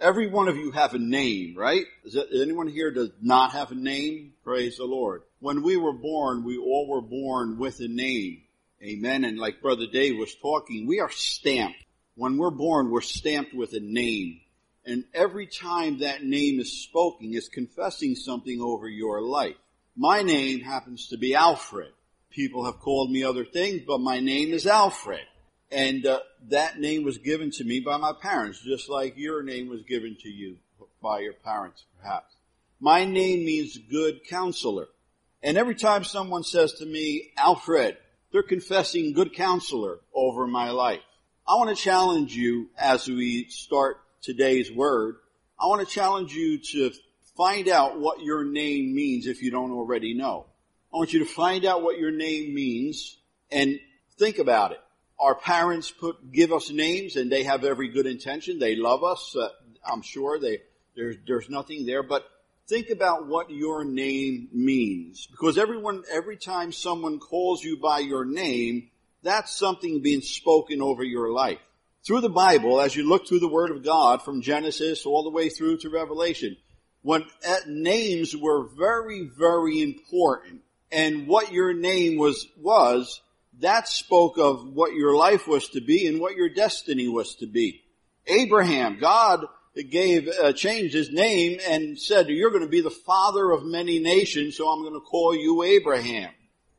Every one of you have a name, right? Is, anyone here does not have a name? Praise the Lord. When we were born, we all were born with a name. Amen. And like Brother Dave was talking, we are stamped. When we're born, we're stamped with a name. And every time that name is spoken, it's confessing something over your life. My name happens to be Alfred. People have called me other things, but my name is Alfred. And uh, that name was given to me by my parents, just like your name was given to you by your parents, perhaps. My name means good counselor. And every time someone says to me, Alfred, they're confessing good counselor over my life. I want to challenge you as we start today's word. I want to challenge you to find out what your name means if you don't already know. I want you to find out what your name means and think about it. Our parents put, give us names and they have every good intention. They love us. Uh, I'm sure they, there's, there's nothing there, but think about what your name means. Because everyone, every time someone calls you by your name, that's something being spoken over your life. Through the Bible, as you look through the Word of God from Genesis all the way through to Revelation, when uh, names were very, very important, and what your name was, was, that spoke of what your life was to be and what your destiny was to be. Abraham, God gave, uh, changed his name and said, you're going to be the father of many nations, so I'm going to call you Abraham.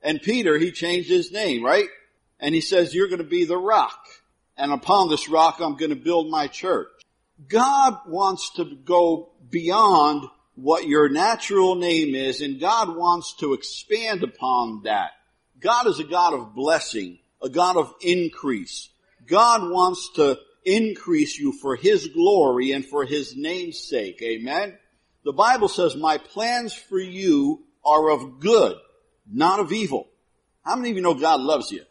And Peter, he changed his name, right? And he says, you're going to be the rock. And upon this rock, I'm going to build my church. God wants to go beyond what your natural name is, and God wants to expand upon that. God is a God of blessing, a God of increase. God wants to increase you for His glory and for His name's sake. Amen? The Bible says, my plans for you are of good, not of evil. How many of you know God loves you?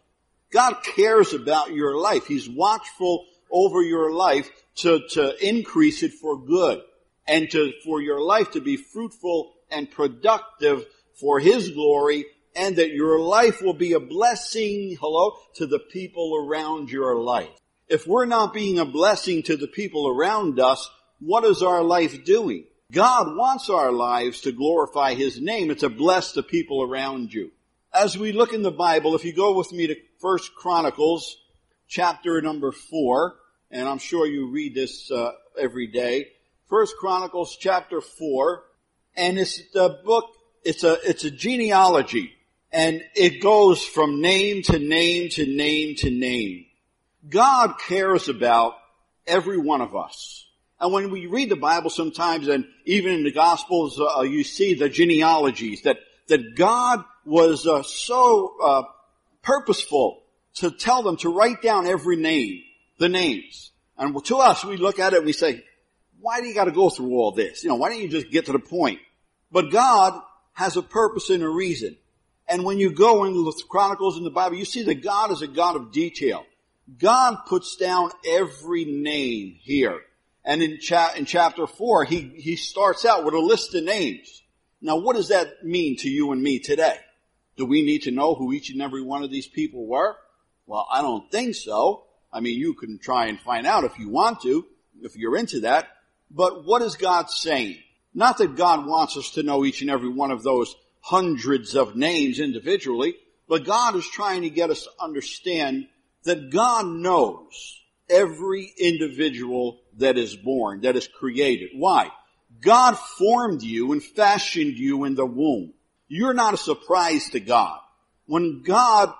God cares about your life. He's watchful over your life to, to increase it for good and to, for your life to be fruitful and productive for His glory and that your life will be a blessing, hello, to the people around your life. If we're not being a blessing to the people around us, what is our life doing? God wants our lives to glorify His name and to bless the people around you. As we look in the Bible, if you go with me to First Chronicles, chapter number four, and I'm sure you read this uh, every day. First Chronicles, chapter four, and it's the book. It's a it's a genealogy and it goes from name to name to name to name. God cares about every one of us. And when we read the Bible sometimes, and even in the Gospels, uh, you see the genealogies that that God was uh, so uh, purposeful to tell them to write down every name, the names. And to us, we look at it and we say, "Why do you got to go through all this? You know, why don't you just get to the point?" But God has a purpose and a reason. And when you go into the Chronicles in the Bible, you see that God is a God of detail. God puts down every name here. And in, cha- in chapter four, he, he starts out with a list of names. Now what does that mean to you and me today? Do we need to know who each and every one of these people were? Well, I don't think so. I mean, you can try and find out if you want to, if you're into that. But what is God saying? Not that God wants us to know each and every one of those hundreds of names individually, but God is trying to get us to understand that God knows every individual that is born, that is created. Why? God formed you and fashioned you in the womb. You're not a surprise to God. When God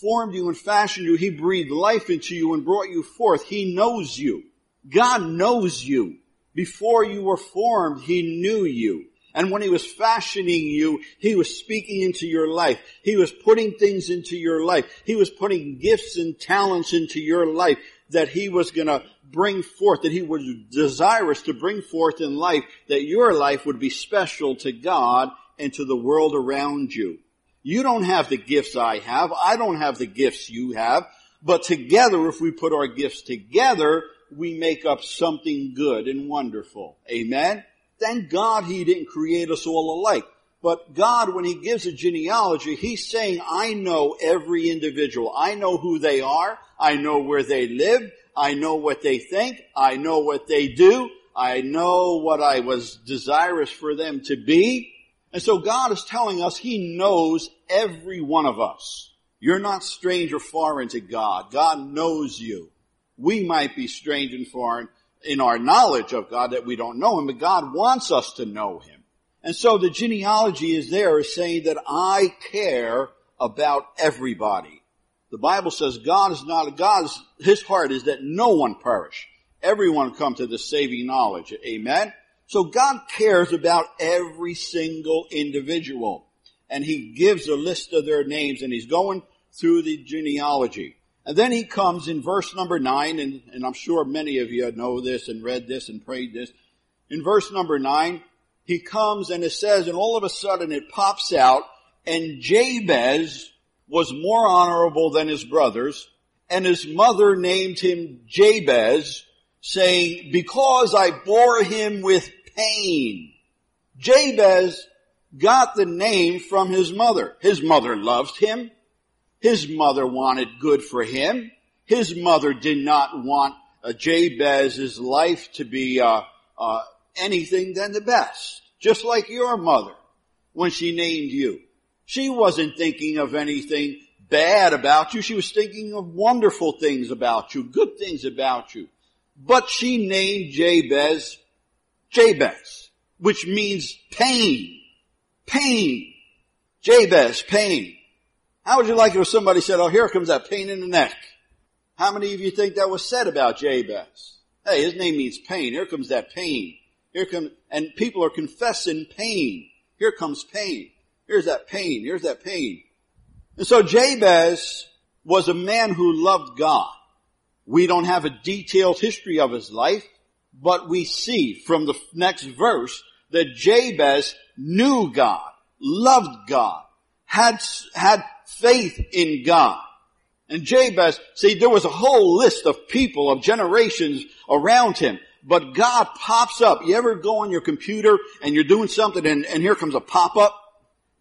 formed you and fashioned you, He breathed life into you and brought you forth. He knows you. God knows you. Before you were formed, He knew you. And when he was fashioning you, he was speaking into your life. He was putting things into your life. He was putting gifts and talents into your life that he was gonna bring forth, that he was desirous to bring forth in life, that your life would be special to God and to the world around you. You don't have the gifts I have. I don't have the gifts you have. But together, if we put our gifts together, we make up something good and wonderful. Amen? Thank God he didn't create us all alike. But God, when he gives a genealogy, he's saying, I know every individual. I know who they are. I know where they live. I know what they think. I know what they do. I know what I was desirous for them to be. And so God is telling us He knows every one of us. You're not strange or foreign to God. God knows you. We might be strange and foreign in our knowledge of God that we don't know Him, but God wants us to know Him. And so the genealogy is there is saying that I care about everybody. The Bible says God is not, God's, His heart is that no one perish. Everyone come to the saving knowledge. Amen? So God cares about every single individual. And He gives a list of their names and He's going through the genealogy. And then He comes in verse number nine, and, and I'm sure many of you know this and read this and prayed this. In verse number nine, He comes and it says, and all of a sudden it pops out, and Jabez was more honorable than his brothers, and his mother named him Jabez, saying, because I bore him with pain. Jabez got the name from his mother. His mother loved him. His mother wanted good for him. His mother did not want uh, Jabez's life to be uh, uh, anything than the best, just like your mother when she named you. She wasn't thinking of anything bad about you. She was thinking of wonderful things about you, good things about you. But she named Jabez Jabez, which means pain. Pain. Jabez, pain. How would you like it if somebody said, oh, here comes that pain in the neck? How many of you think that was said about Jabez? Hey, his name means pain. Here comes that pain. Here comes, and people are confessing pain. Here comes pain. Here's that pain. Here's that pain. And so Jabez was a man who loved God. We don't have a detailed history of his life, but we see from the next verse that Jabez knew God, loved God, had, had faith in God. And Jabez, see, there was a whole list of people, of generations around him. But God pops up. You ever go on your computer and you're doing something and, and here comes a pop-up?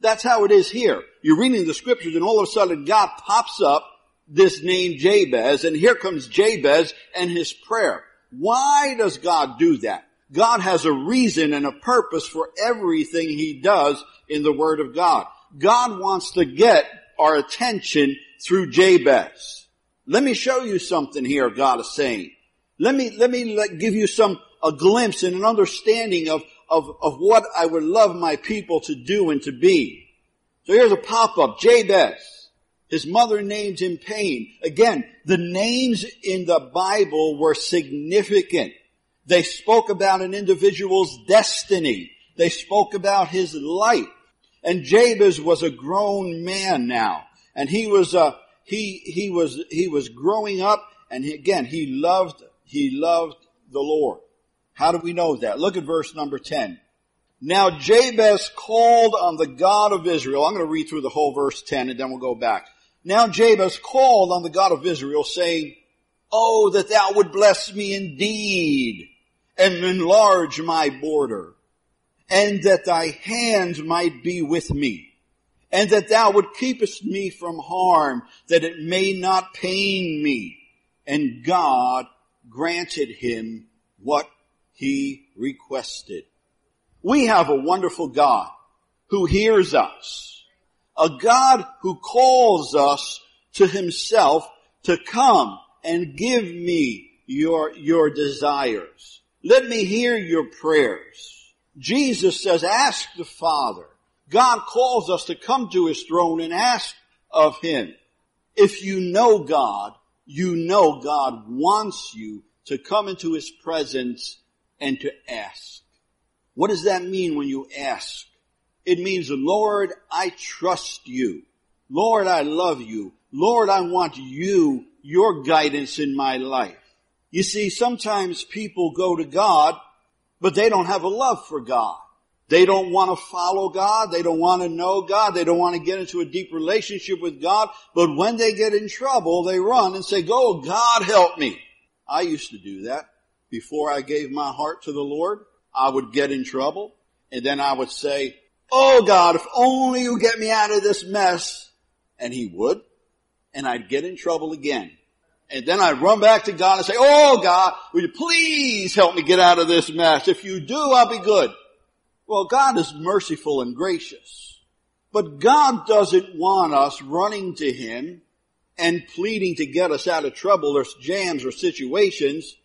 That's how it is here. You're reading the scriptures and all of a sudden God pops up this name Jabez and here comes Jabez and his prayer. Why does God do that? God has a reason and a purpose for everything he does in the word of God. God wants to get our attention through Jabez. Let me show you something here God is saying. Let me, let me let, give you some, a glimpse and an understanding of, of, of what I would love my people to do and to be. So here's a pop-up, Jabez. His mother named him Pain. Again, the names in the Bible were significant. They spoke about an individual's destiny. They spoke about his life. And Jabez was a grown man now. And he was, uh, he, he was, he was growing up and he, again, he loved, he loved the Lord. How do we know that? Look at verse number 10. Now Jabez called on the God of Israel. I'm going to read through the whole verse 10 and then we'll go back. Now Jabez called on the God of Israel saying, Oh, that thou would bless me indeed and enlarge my border and that thy hand might be with me and that thou would keepest me from harm that it may not pain me. And God granted him what he requested. We have a wonderful God who hears us. A God who calls us to himself to come and give me your, your desires. Let me hear your prayers. Jesus says, ask the Father. God calls us to come to his throne and ask of him. If you know God, you know God wants you to come into his presence and to ask. What does that mean when you ask? It means, Lord, I trust you. Lord, I love you. Lord, I want you, your guidance in my life. You see, sometimes people go to God, but they don't have a love for God. They don't want to follow God. They don't want to know God. They don't want to get into a deep relationship with God. But when they get in trouble, they run and say, go, God help me. I used to do that before I gave my heart to the Lord, I would get in trouble and then I would say, Oh God, if only you get me out of this mess. And he would. And I'd get in trouble again. And then I run back to God and say, Oh God, will you please help me get out of this mess? If you do, I'll be good. Well, God is merciful and gracious. But God doesn't want us running to Him and pleading to get us out of trouble or jams or situations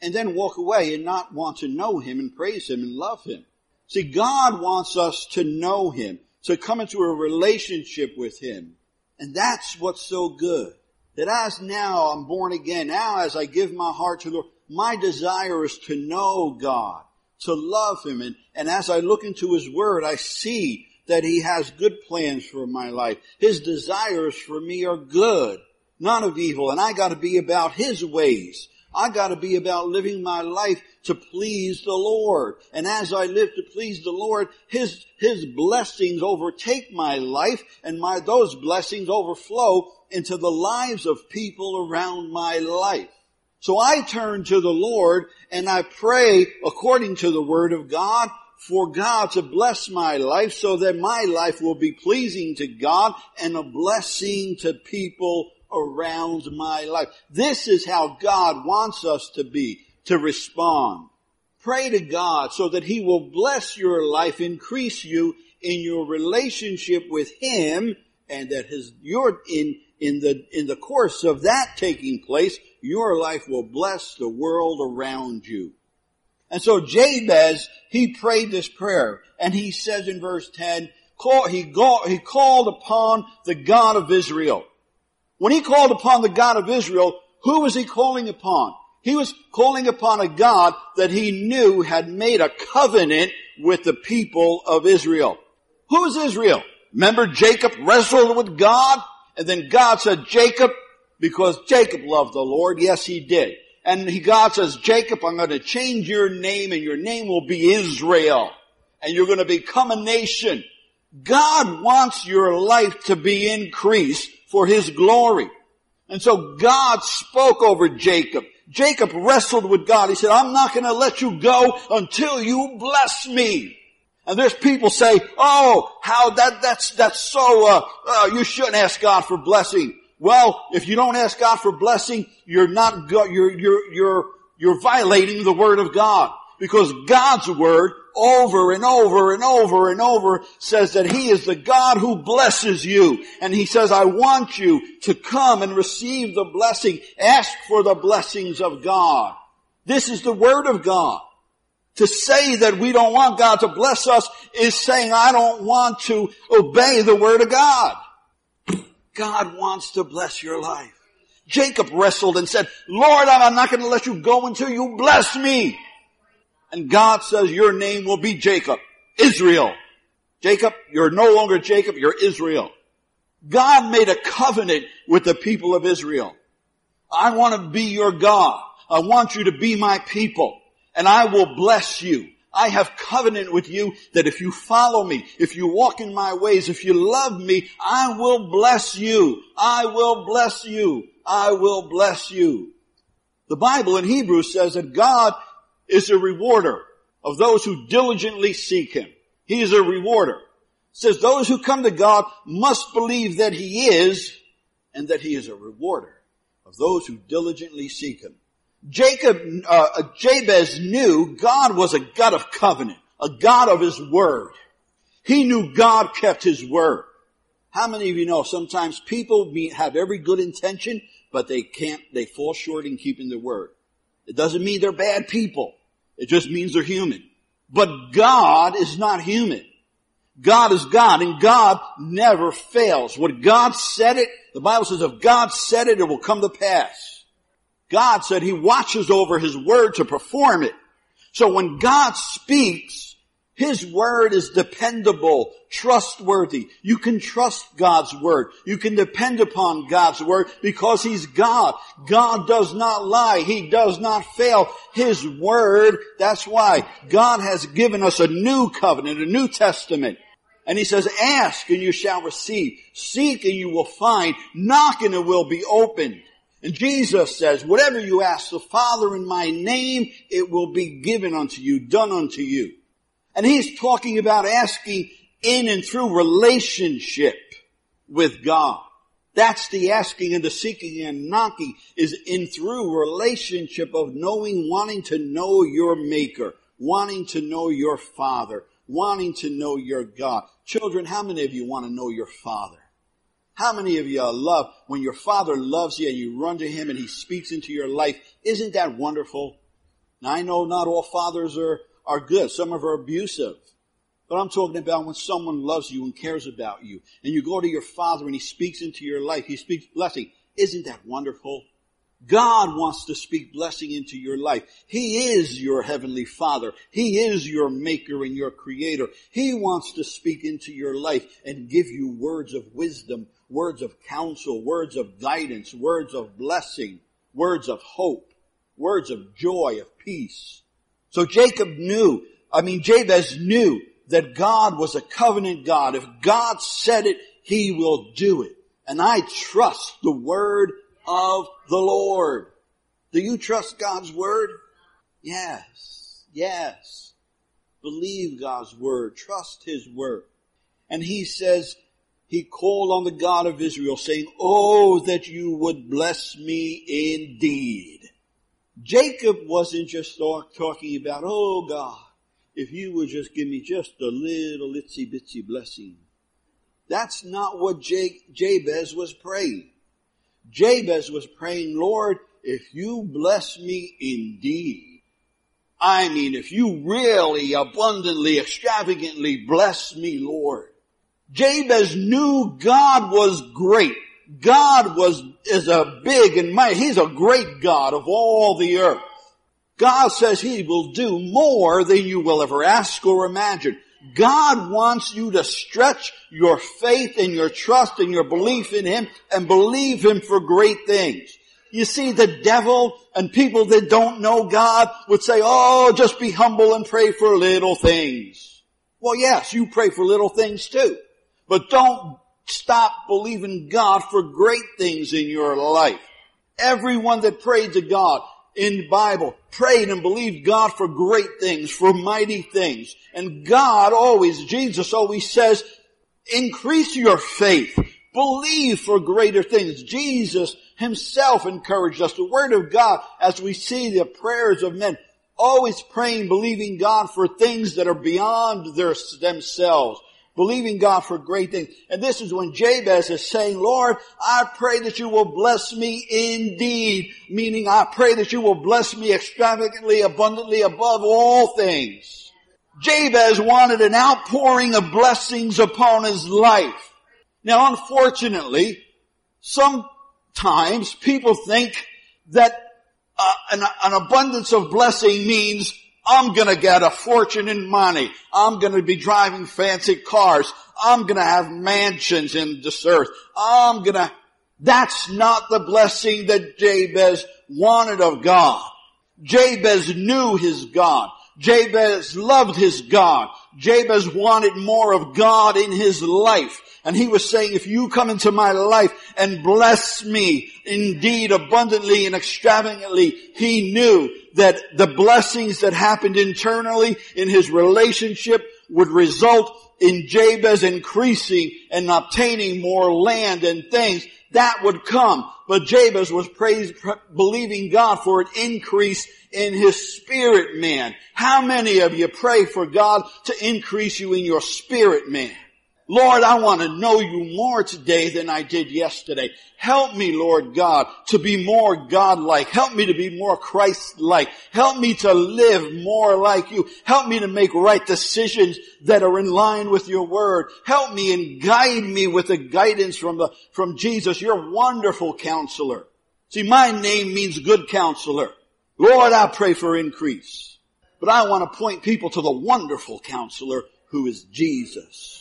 and then walk away and not want to know Him and praise Him and love Him. See, God wants us to know Him, to come into a relationship with Him. And that's what's so good. That as now I'm born again, now as I give my heart to the Lord, my desire is to know God, to love Him. And, and as I look into His Word, I see that He has good plans for my life. His desires for me are good, not of evil. And I gotta be about His ways. I gotta be about living my life to please the Lord. And as I live to please the Lord, His, His blessings overtake my life and my, those blessings overflow into the lives of people around my life. So I turn to the Lord and I pray according to the Word of God for God to bless my life so that my life will be pleasing to God and a blessing to people around my life. This is how God wants us to be, to respond. Pray to God so that He will bless your life, increase you in your relationship with Him, and that His, your, in, in the, in the course of that taking place, your life will bless the world around you. And so Jabez, he prayed this prayer, and he says in verse 10, call, he, he called upon the God of Israel. When he called upon the God of Israel, who was he calling upon? He was calling upon a God that he knew had made a covenant with the people of Israel. Who is Israel? Remember Jacob wrestled with God and then God said, Jacob, because Jacob loved the Lord. Yes, he did. And he, God says, Jacob, I'm going to change your name and your name will be Israel. And you're going to become a nation. God wants your life to be increased for his glory. And so God spoke over Jacob. Jacob wrestled with God. He said, I'm not going to let you go until you bless me. And there's people say, oh, how that, that's, that's so, uh, uh, you shouldn't ask God for blessing. Well, if you don't ask God for blessing, you're not, go- you're, you're, you're, you're violating the word of God. Because God's word over and over and over and over says that He is the God who blesses you. And He says, I want you to come and receive the blessing. Ask for the blessings of God. This is the Word of God. To say that we don't want God to bless us is saying I don't want to obey the Word of God. God wants to bless your life. Jacob wrestled and said, Lord, I'm not going to let you go until you bless me. And God says your name will be Jacob, Israel. Jacob, you're no longer Jacob, you're Israel. God made a covenant with the people of Israel. I want to be your God. I want you to be my people and I will bless you. I have covenant with you that if you follow me, if you walk in my ways, if you love me, I will bless you. I will bless you. I will bless you. The Bible in Hebrews says that God is a rewarder of those who diligently seek Him. He is a rewarder. It says those who come to God must believe that He is and that He is a rewarder of those who diligently seek Him. Jacob, uh, Jabez knew God was a God of covenant, a God of His word. He knew God kept His word. How many of you know sometimes people have every good intention, but they can't, they fall short in keeping their word. It doesn't mean they're bad people. It just means they're human. But God is not human. God is God and God never fails. What God said it, the Bible says if God said it, it will come to pass. God said He watches over His word to perform it. So when God speaks, his word is dependable, trustworthy. You can trust God's word. You can depend upon God's word because He's God. God does not lie. He does not fail. His word, that's why God has given us a new covenant, a new testament. And He says, ask and you shall receive. Seek and you will find. Knock and it will be opened. And Jesus says, whatever you ask the Father in my name, it will be given unto you, done unto you. And he's talking about asking in and through relationship with God. That's the asking and the seeking and knocking is in through relationship of knowing, wanting to know your maker, wanting to know your father, wanting to know your God. Children, how many of you want to know your father? How many of you love when your father loves you and you run to him and he speaks into your life? Isn't that wonderful? Now I know not all fathers are, are good. Some of are abusive. But I'm talking about when someone loves you and cares about you and you go to your father and he speaks into your life. He speaks blessing. Isn't that wonderful? God wants to speak blessing into your life. He is your heavenly father. He is your maker and your creator. He wants to speak into your life and give you words of wisdom, words of counsel, words of guidance, words of blessing, words of hope, words of joy, of peace. So Jacob knew, I mean Jabez knew that God was a covenant God. If God said it, He will do it. And I trust the word of the Lord. Do you trust God's word? Yes. Yes. Believe God's word. Trust His word. And he says, he called on the God of Israel saying, Oh, that you would bless me indeed. Jacob wasn't just talking about, oh God, if you would just give me just a little itsy bitsy blessing. That's not what Jabez was praying. Jabez was praying, Lord, if you bless me indeed, I mean, if you really abundantly, extravagantly bless me, Lord. Jabez knew God was great. God was, is a big and mighty, He's a great God of all the earth. God says He will do more than you will ever ask or imagine. God wants you to stretch your faith and your trust and your belief in Him and believe Him for great things. You see, the devil and people that don't know God would say, oh, just be humble and pray for little things. Well, yes, you pray for little things too. But don't stop believing God for great things in your life. Everyone that prayed to God in the Bible prayed and believed God for great things, for mighty things. And God always, Jesus always says, increase your faith. Believe for greater things. Jesus himself encouraged us. The word of God, as we see the prayers of men, always praying, believing God for things that are beyond their, themselves believing God for great things. And this is when Jabez is saying, Lord, I pray that you will bless me indeed, meaning I pray that you will bless me extravagantly, abundantly above all things. Jabez wanted an outpouring of blessings upon his life. Now unfortunately, sometimes people think that uh, an, an abundance of blessing means I'm gonna get a fortune in money. I'm gonna be driving fancy cars. I'm gonna have mansions in this earth. I'm gonna, that's not the blessing that Jabez wanted of God. Jabez knew his God. Jabez loved his God. Jabez wanted more of God in his life. And he was saying, if you come into my life and bless me indeed abundantly and extravagantly, he knew that the blessings that happened internally in his relationship would result in Jabez increasing and obtaining more land and things. That would come. But Jabez was praised, believing God for an increase in his spirit man. How many of you pray for God to increase you in your spirit man? Lord, I want to know you more today than I did yesterday. Help me, Lord God, to be more God-like. Help me to be more Christ-like. Help me to live more like you. Help me to make right decisions that are in line with your word. Help me and guide me with the guidance from the, from Jesus, your wonderful counselor. See, my name means good counselor. Lord, I pray for increase. But I want to point people to the wonderful counselor who is Jesus.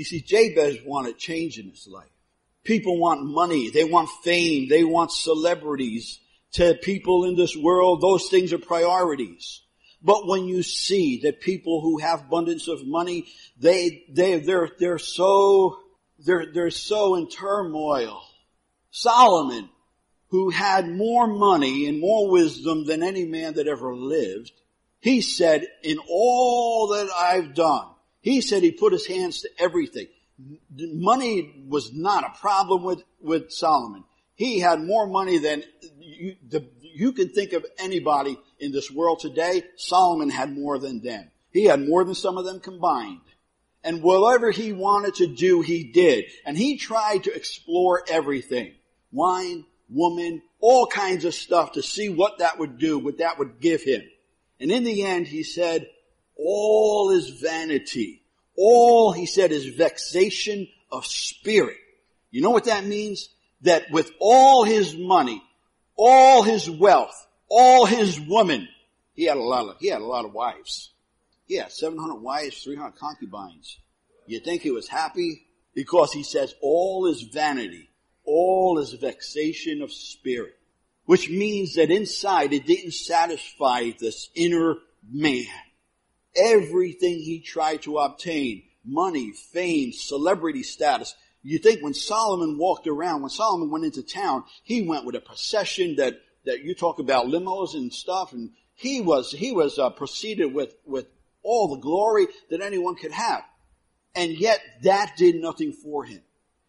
You see, Jabez wanted change in his life. People want money. They want fame. They want celebrities. To people in this world, those things are priorities. But when you see that people who have abundance of money, they, they, they're, they're so, they're, they're so in turmoil. Solomon, who had more money and more wisdom than any man that ever lived, he said, in all that I've done, he said he put his hands to everything. money was not a problem with, with Solomon. He had more money than you, the, you can think of anybody in this world today. Solomon had more than them. He had more than some of them combined. And whatever he wanted to do, he did. And he tried to explore everything. Wine, woman, all kinds of stuff to see what that would do, what that would give him. And in the end, he said, all is vanity. All, he said, is vexation of spirit. You know what that means? That with all his money, all his wealth, all his women, he had a lot of, he had a lot of wives. Had 700 wives, 300 concubines. You think he was happy? Because he says all is vanity. All is vexation of spirit. Which means that inside it didn't satisfy this inner man everything he tried to obtain, money, fame, celebrity status. You think when Solomon walked around, when Solomon went into town, he went with a procession that, that you talk about limos and stuff, and he was, he was uh, proceeded with, with all the glory that anyone could have. And yet that did nothing for him.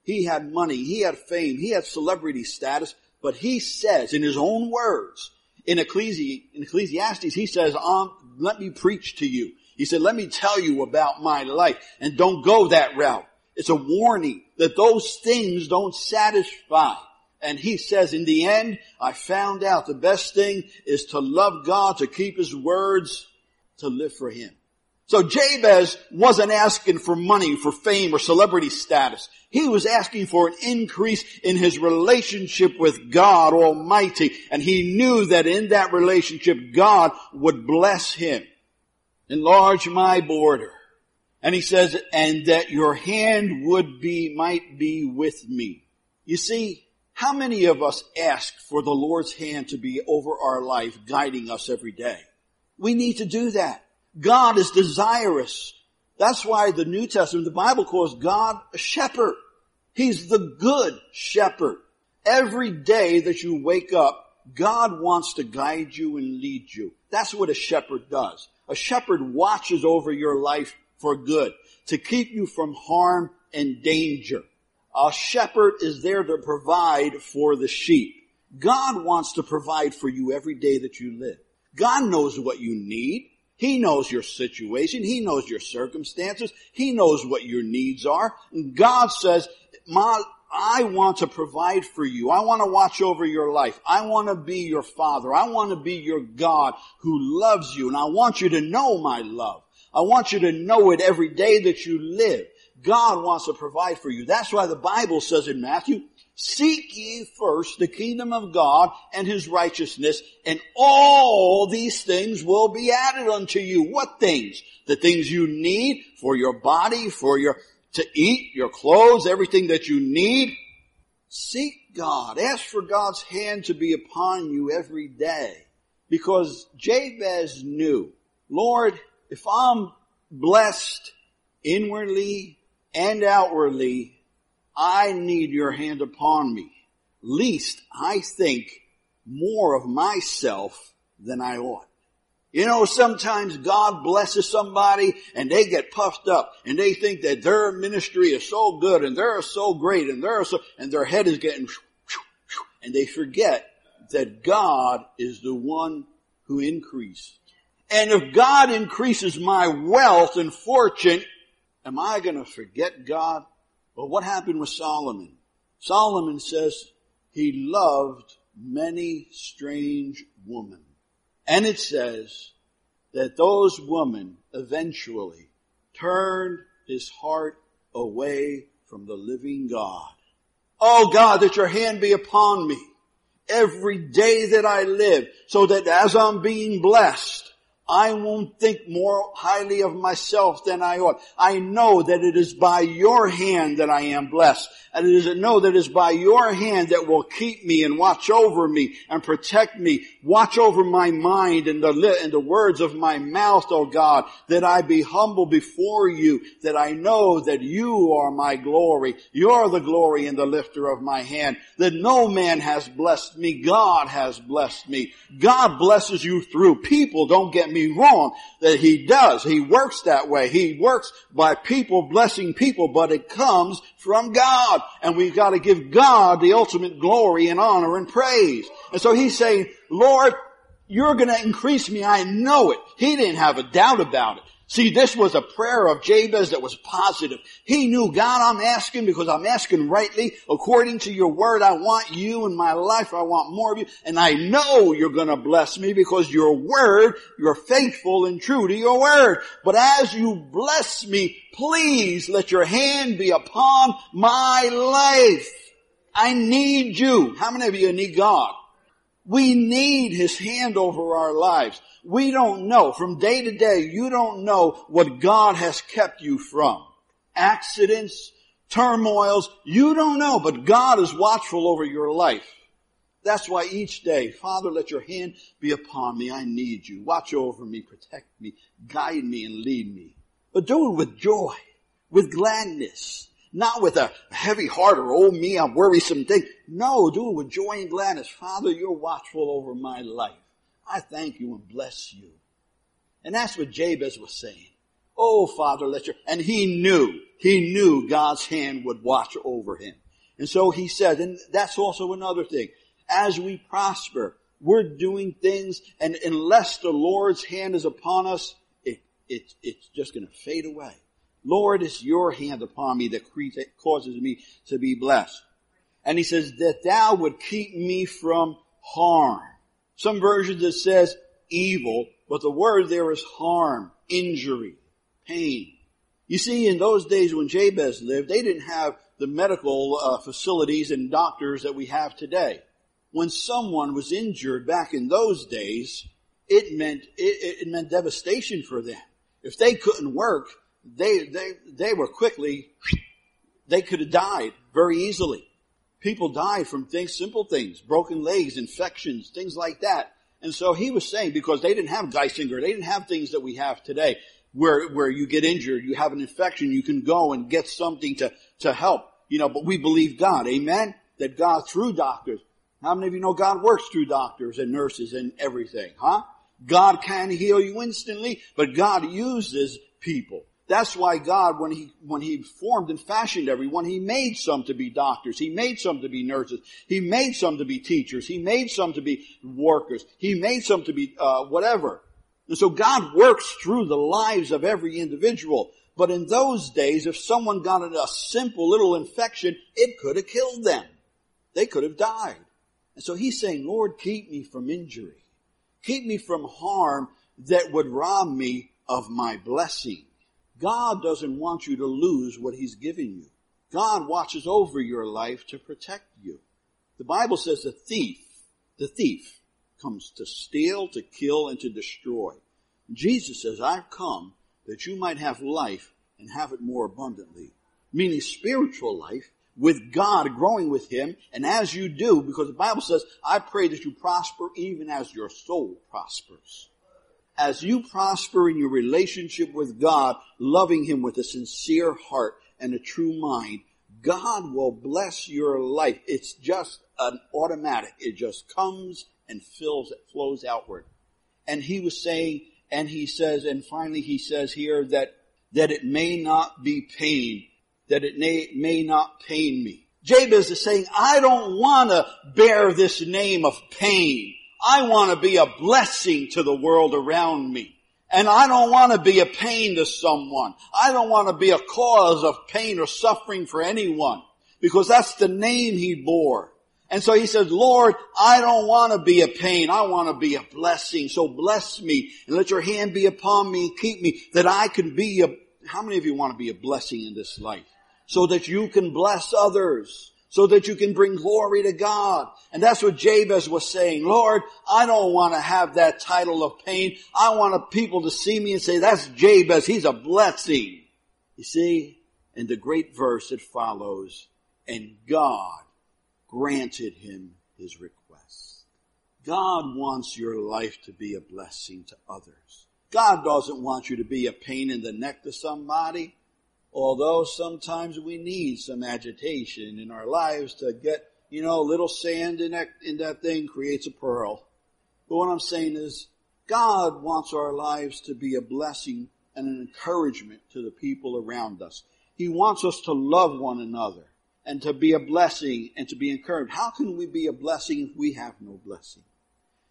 He had money, he had fame, he had celebrity status, but he says in his own words, in, Ecclesi- in Ecclesiastes, he says, um, let me preach to you. He said, let me tell you about my life and don't go that route. It's a warning that those things don't satisfy. And he says, in the end, I found out the best thing is to love God, to keep his words, to live for him. So Jabez wasn't asking for money, for fame, or celebrity status. He was asking for an increase in his relationship with God Almighty. And he knew that in that relationship, God would bless him. Enlarge my border. And he says, and that your hand would be, might be with me. You see, how many of us ask for the Lord's hand to be over our life, guiding us every day? We need to do that. God is desirous. That's why the New Testament, the Bible calls God a shepherd. He's the good shepherd. Every day that you wake up, God wants to guide you and lead you. That's what a shepherd does. A shepherd watches over your life for good, to keep you from harm and danger. A shepherd is there to provide for the sheep. God wants to provide for you every day that you live. God knows what you need. He knows your situation. He knows your circumstances. He knows what your needs are. God says, my, I want to provide for you. I want to watch over your life. I want to be your father. I want to be your God who loves you. And I want you to know my love. I want you to know it every day that you live. God wants to provide for you. That's why the Bible says in Matthew, Seek ye first the kingdom of God and his righteousness, and all these things will be added unto you. What things? The things you need for your body, for your, to eat, your clothes, everything that you need. Seek God. Ask for God's hand to be upon you every day. Because Jabez knew, Lord, if I'm blessed inwardly and outwardly, I need your hand upon me, least I think more of myself than I ought. You know, sometimes God blesses somebody and they get puffed up and they think that their ministry is so good and they're so great and they're so, and their head is getting, and they forget that God is the one who increased. And if God increases my wealth and fortune, am I going to forget God? Well, what happened with Solomon? Solomon says he loved many strange women. And it says that those women eventually turned his heart away from the living God. Oh God, that your hand be upon me every day that I live so that as I'm being blessed, I won't think more highly of myself than I ought. I know that it is by your hand that I am blessed. And it is to know that it is by your hand that will keep me and watch over me and protect me. Watch over my mind and the, and the words of my mouth, oh God, that I be humble before you, that I know that you are my glory. You're the glory and the lifter of my hand, that no man has blessed me. God has blessed me. God blesses you through people. Don't get me wrong that he does. He works that way. He works by people blessing people, but it comes from God. And we've got to give God the ultimate glory and honor and praise. And so he's saying, Lord, you're going to increase me. I know it. He didn't have a doubt about it. See, this was a prayer of Jabez that was positive. He knew, God, I'm asking because I'm asking rightly according to your word. I want you in my life. I want more of you. And I know you're going to bless me because your word, you're faithful and true to your word. But as you bless me, please let your hand be upon my life. I need you. How many of you need God? We need His hand over our lives. We don't know. From day to day, you don't know what God has kept you from. Accidents, turmoils, you don't know, but God is watchful over your life. That's why each day, Father, let your hand be upon me. I need you. Watch over me, protect me, guide me, and lead me. But do it with joy, with gladness, not with a heavy heart or, oh me, I'm worrisome thing. No, do it with joy and gladness. Father, you're watchful over my life. I thank you and bless you. And that's what Jabez was saying. Oh, Father, let your, and he knew, he knew God's hand would watch over him. And so he said, and that's also another thing. As we prosper, we're doing things, and unless the Lord's hand is upon us, it, it, it's just going to fade away. Lord, it's your hand upon me that causes me to be blessed. And he says that thou would keep me from harm. Some versions it says evil, but the word there is harm, injury, pain. You see, in those days when Jabez lived, they didn't have the medical uh, facilities and doctors that we have today. When someone was injured back in those days, it meant it, it meant devastation for them. If they couldn't work, they they they were quickly they could have died very easily. People die from things, simple things, broken legs, infections, things like that. And so he was saying, because they didn't have Geisinger, they didn't have things that we have today, where, where you get injured, you have an infection, you can go and get something to, to help. You know, but we believe God, amen? That God through doctors. How many of you know God works through doctors and nurses and everything, huh? God can heal you instantly, but God uses people. That's why God, when He, when He formed and fashioned everyone, He made some to be doctors. He made some to be nurses. He made some to be teachers. He made some to be workers. He made some to be, uh, whatever. And so God works through the lives of every individual. But in those days, if someone got a simple little infection, it could have killed them. They could have died. And so he's saying, Lord, keep me from injury. Keep me from harm that would rob me of my blessing. God doesn't want you to lose what He's giving you. God watches over your life to protect you. The Bible says the thief, the thief comes to steal, to kill, and to destroy. Jesus says, I've come that you might have life and have it more abundantly. Meaning spiritual life with God, growing with Him, and as you do, because the Bible says, I pray that you prosper even as your soul prospers as you prosper in your relationship with God, loving Him with a sincere heart and a true mind, God will bless your life. It's just an automatic. It just comes and fills, it flows outward. And he was saying, and he says, and finally he says here that, that it may not be pain, that it may, may not pain me. Jabez is saying, I don't want to bear this name of pain. I want to be a blessing to the world around me. And I don't want to be a pain to someone. I don't want to be a cause of pain or suffering for anyone because that's the name he bore. And so he says, Lord, I don't want to be a pain. I want to be a blessing. So bless me and let your hand be upon me and keep me that I can be a, how many of you want to be a blessing in this life? So that you can bless others so that you can bring glory to God. And that's what Jabez was saying. Lord, I don't want to have that title of pain. I want people to see me and say, that's Jabez. He's a blessing. You see, in the great verse that follows, and God granted him his request. God wants your life to be a blessing to others. God doesn't want you to be a pain in the neck to somebody. Although sometimes we need some agitation in our lives to get, you know, a little sand in that, in that thing creates a pearl. But what I'm saying is, God wants our lives to be a blessing and an encouragement to the people around us. He wants us to love one another and to be a blessing and to be encouraged. How can we be a blessing if we have no blessing?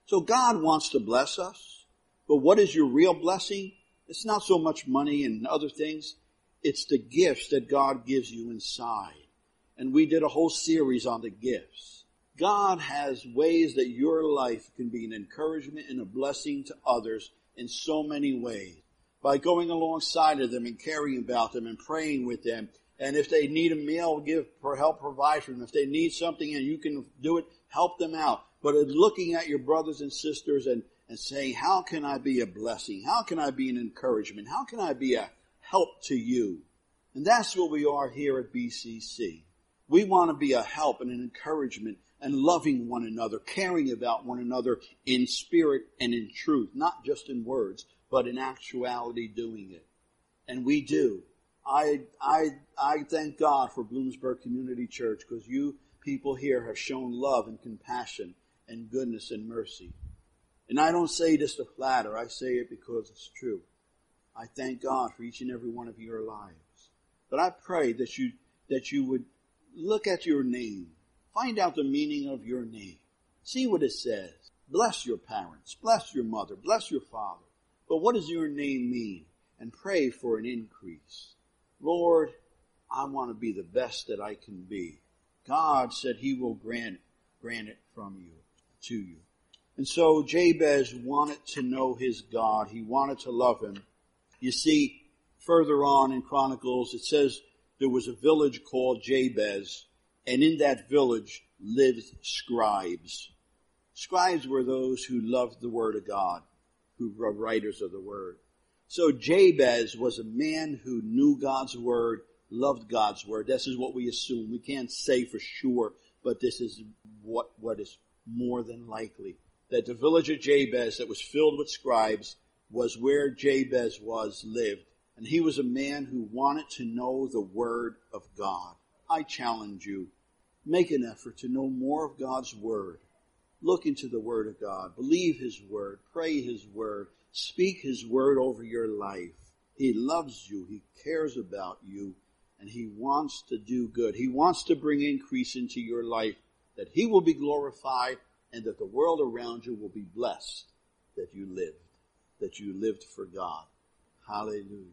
So God wants to bless us, but what is your real blessing? It's not so much money and other things. It's the gifts that God gives you inside. And we did a whole series on the gifts. God has ways that your life can be an encouragement and a blessing to others in so many ways. By going alongside of them and caring about them and praying with them. And if they need a meal, give help provide for them. If they need something and you can do it, help them out. But looking at your brothers and sisters and, and saying, how can I be a blessing? How can I be an encouragement? How can I be a help to you? And that's what we are here at BCC. We want to be a help and an encouragement and loving one another, caring about one another in spirit and in truth, not just in words, but in actuality doing it. And we do. I, I, I thank God for Bloomsburg Community Church because you people here have shown love and compassion and goodness and mercy. And I don't say this to flatter, I say it because it's true. I thank God for each and every one of your lives. But I pray that you, that you would Look at your name. Find out the meaning of your name. See what it says. Bless your parents. Bless your mother. Bless your father. But what does your name mean? And pray for an increase. Lord, I want to be the best that I can be. God said he will grant, grant it from you, to you. And so Jabez wanted to know his God. He wanted to love him. You see, further on in Chronicles, it says there was a village called Jabez, and in that village lived scribes. Scribes were those who loved the Word of God, who were writers of the Word. So Jabez was a man who knew God's Word, loved God's Word. This is what we assume. We can't say for sure, but this is what, what is more than likely. That the village of Jabez that was filled with scribes was where Jabez was lived and he was a man who wanted to know the Word of God. I challenge you, make an effort to know more of God's Word. Look into the Word of God. Believe His Word. Pray His Word. Speak His Word over your life. He loves you. He cares about you. And He wants to do good. He wants to bring increase into your life that He will be glorified and that the world around you will be blessed that you lived, that you lived for God. Hallelujah.